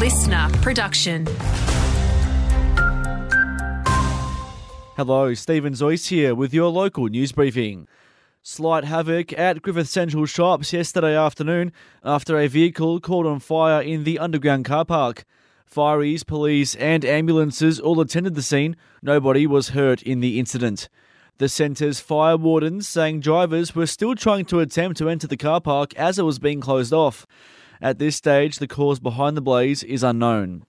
listener production. Hello, Stephen Zoyce here with your local news briefing. Slight havoc at Griffith Central Shops yesterday afternoon after a vehicle caught on fire in the underground car park. Fireys, police, and ambulances all attended the scene. Nobody was hurt in the incident. The centre's fire wardens saying drivers were still trying to attempt to enter the car park as it was being closed off. At this stage, the cause behind the blaze is unknown.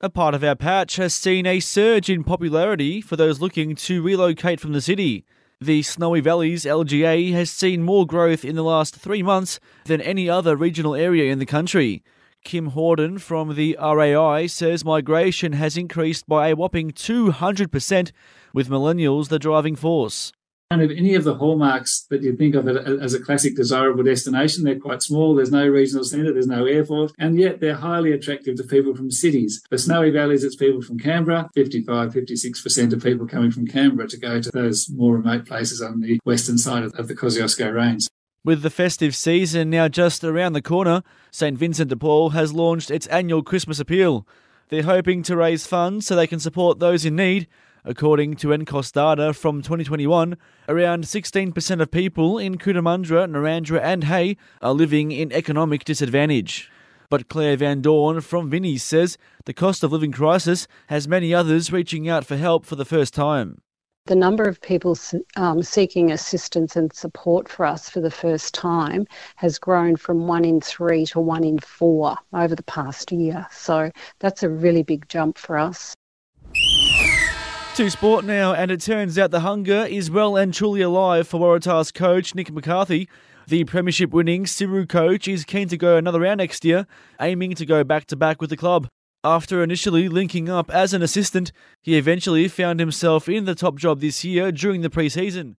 A part of our patch has seen a surge in popularity for those looking to relocate from the city. The Snowy Valleys LGA has seen more growth in the last three months than any other regional area in the country. Kim Houghton from the RAI says migration has increased by a whopping 200%, with millennials the driving force. Kind of any of the hallmarks that you think of it as a classic desirable destination. They're quite small. There's no regional centre. There's no airport. And yet they're highly attractive to people from cities. The Snowy Valleys, it's people from Canberra. 55, 56% of people coming from Canberra to go to those more remote places on the western side of the Kosciuszko Range. With the festive season now just around the corner, St Vincent de Paul has launched its annual Christmas appeal. They're hoping to raise funds so they can support those in need. According to NCOSS data from 2021, around 16% of people in Cootamundra, Narrandera, and Hay are living in economic disadvantage. But Claire Van Dorn from Vinnie's says the cost of living crisis has many others reaching out for help for the first time. The number of people um, seeking assistance and support for us for the first time has grown from one in three to one in four over the past year. So that's a really big jump for us. To sport now, and it turns out the hunger is well and truly alive for Waratahs coach Nick McCarthy. The Premiership winning Siru coach is keen to go another round next year, aiming to go back to back with the club. After initially linking up as an assistant, he eventually found himself in the top job this year during the pre season.